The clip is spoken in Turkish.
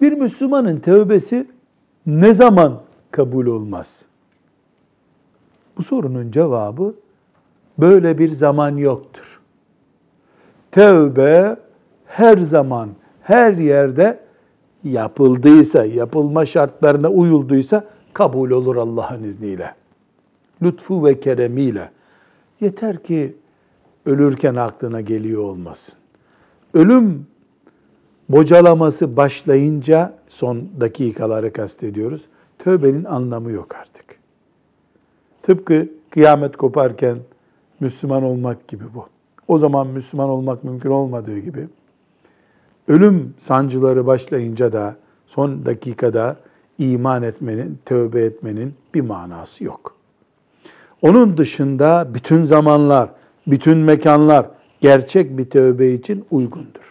Bir Müslümanın tövbesi ne zaman kabul olmaz? Bu sorunun cevabı böyle bir zaman yoktur. Tövbe her zaman, her yerde yapıldıysa, yapılma şartlarına uyulduysa kabul olur Allah'ın izniyle. Lütfu ve keremiyle. Yeter ki ölürken aklına geliyor olmasın. Ölüm bocalaması başlayınca son dakikaları kastediyoruz. Tövbenin anlamı yok artık. Tıpkı kıyamet koparken Müslüman olmak gibi bu. O zaman Müslüman olmak mümkün olmadığı gibi ölüm sancıları başlayınca da son dakikada iman etmenin, tövbe etmenin bir manası yok. Onun dışında bütün zamanlar, bütün mekanlar gerçek bir tövbe için uygundur.